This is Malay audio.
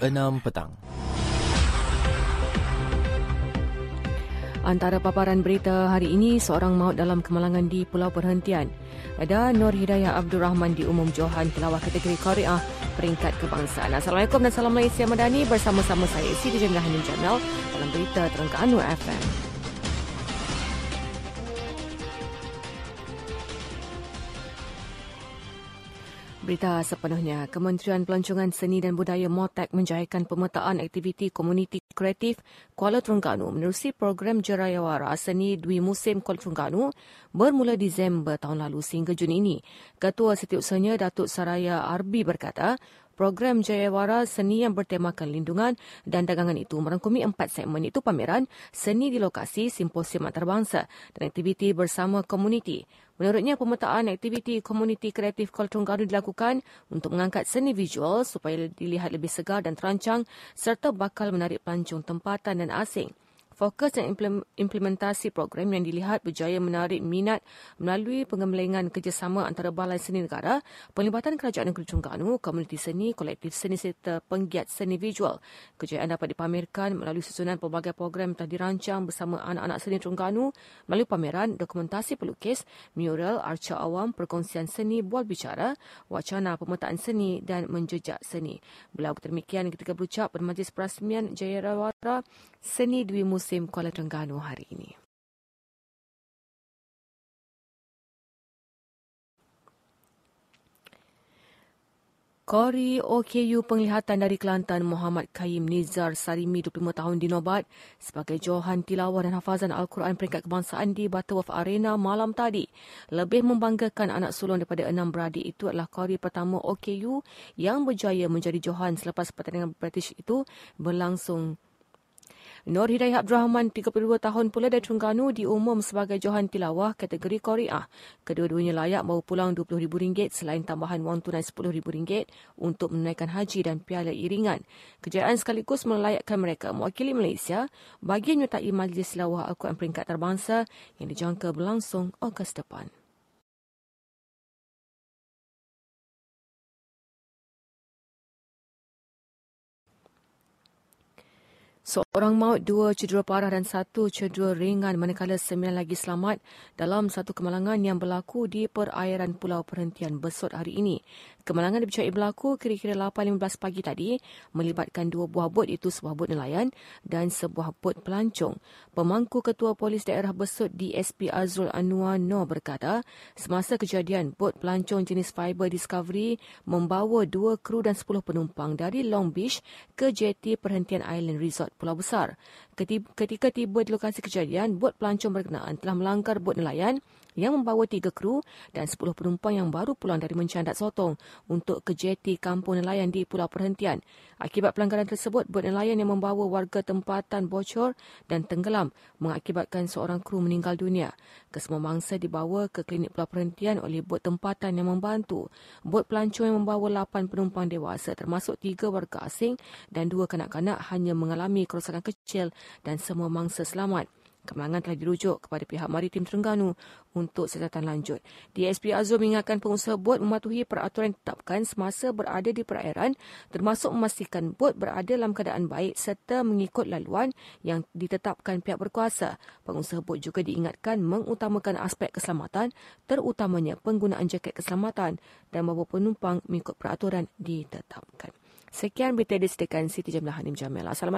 6 petang. Antara paparan berita hari ini, seorang maut dalam kemalangan di Pulau Perhentian. Ada Nur Hidayah Abdul Rahman di umum Johan pelawak kategori Korea peringkat kebangsaan. Assalamualaikum dan salam Malaysia Madani bersama-sama saya Siti Hanim Jamal dalam berita Terangkaan Nur FM. Berita sepenuhnya, Kementerian Pelancongan Seni dan Budaya MOTEK menjayakan pemetaan aktiviti komuniti kreatif Kuala Terengganu menerusi program Jerayawara Seni Dwi Musim Kuala Terengganu bermula Disember tahun lalu sehingga Jun ini. Ketua Setiausaha Datuk Saraya Arbi berkata, Program Jayawara Seni yang bertemakan lindungan dan dagangan itu merangkumi empat segmen itu pameran, seni di lokasi, simposium antarabangsa dan aktiviti bersama komuniti. Menurutnya, pemetaan aktiviti komuniti kreatif Kuala Terengganu dilakukan untuk mengangkat seni visual supaya dilihat lebih segar dan terancang serta bakal menarik pelancong tempatan dan asing. Fokus dan implementasi program yang dilihat berjaya menarik minat melalui pengembangan kerjasama antara Balai Seni Negara, Penglibatan Kerajaan Negeri Terengganu, Komuniti Seni, Kolektif Seni serta Penggiat Seni Visual. Kejayaan dapat dipamerkan melalui susunan pelbagai program telah dirancang bersama anak-anak seni Terengganu melalui pameran, dokumentasi pelukis, mural, arca awam, perkongsian seni, bual bicara, wacana pemetaan seni dan menjejak seni. Beliau demikian ketika berucap pada Majlis Perasmian Jayarawara Seni Dwi Musim musim Kuala Terengganu hari ini. Kori OKU Penglihatan dari Kelantan Muhammad Kaim Nizar Sarimi 25 tahun dinobat sebagai Johan Tilawah dan Hafazan Al-Quran peringkat kebangsaan di Butterworth Arena malam tadi. Lebih membanggakan anak sulung daripada enam beradik itu adalah Kori pertama OKU yang berjaya menjadi Johan selepas pertandingan British itu berlangsung Nur Hidayah Abdul Rahman, 32 tahun pula dari Terengganu, diumum sebagai Johan Tilawah kategori Korea. Kedua-duanya layak bawa pulang RM20,000 selain tambahan wang tunai RM10,000 untuk menunaikan haji dan piala iringan. Kejayaan sekaligus melayakkan mereka mewakili Malaysia bagi menyertai Majlis Tilawah Al-Quran Peringkat Terbangsa yang dijangka berlangsung Ogos depan. Seorang maut, dua cedera parah dan satu cedera ringan manakala sembilan lagi selamat dalam satu kemalangan yang berlaku di perairan Pulau Perhentian Besut hari ini. Kemalangan dipercayai berlaku kira-kira 8.15 pagi tadi melibatkan dua buah bot itu sebuah bot nelayan dan sebuah bot pelancong. Pemangku Ketua Polis Daerah Besut DSP Azrul Anwar No berkata, semasa kejadian bot pelancong jenis Fiber Discovery membawa dua kru dan 10 penumpang dari Long Beach ke JT Perhentian Island Resort Pulau Besar. Ketika tiba di lokasi kejadian, bot pelancong berkenaan telah melanggar bot nelayan yang membawa tiga kru dan sepuluh penumpang yang baru pulang dari mencandak sotong untuk ke jeti kampung nelayan di Pulau Perhentian. Akibat pelanggaran tersebut, bot nelayan yang membawa warga tempatan bocor dan tenggelam mengakibatkan seorang kru meninggal dunia. Kesemua mangsa dibawa ke klinik Pulau Perhentian oleh bot tempatan yang membantu. Bot pelancong yang membawa lapan penumpang dewasa termasuk tiga warga asing dan dua kanak-kanak hanya mengalami kerosakan kecil dan semua mangsa selamat. Kemalangan telah dirujuk kepada pihak maritim Terengganu untuk siasatan lanjut. DSP Azul mengingatkan pengusaha bot mematuhi peraturan yang ditetapkan semasa berada di perairan termasuk memastikan bot berada dalam keadaan baik serta mengikut laluan yang ditetapkan pihak berkuasa. Pengusaha bot juga diingatkan mengutamakan aspek keselamatan terutamanya penggunaan jaket keselamatan dan bawa penumpang mengikut peraturan ditetapkan. Sekian berita disediakan Siti Jamila Hanim Jamila. Assalamualaikum.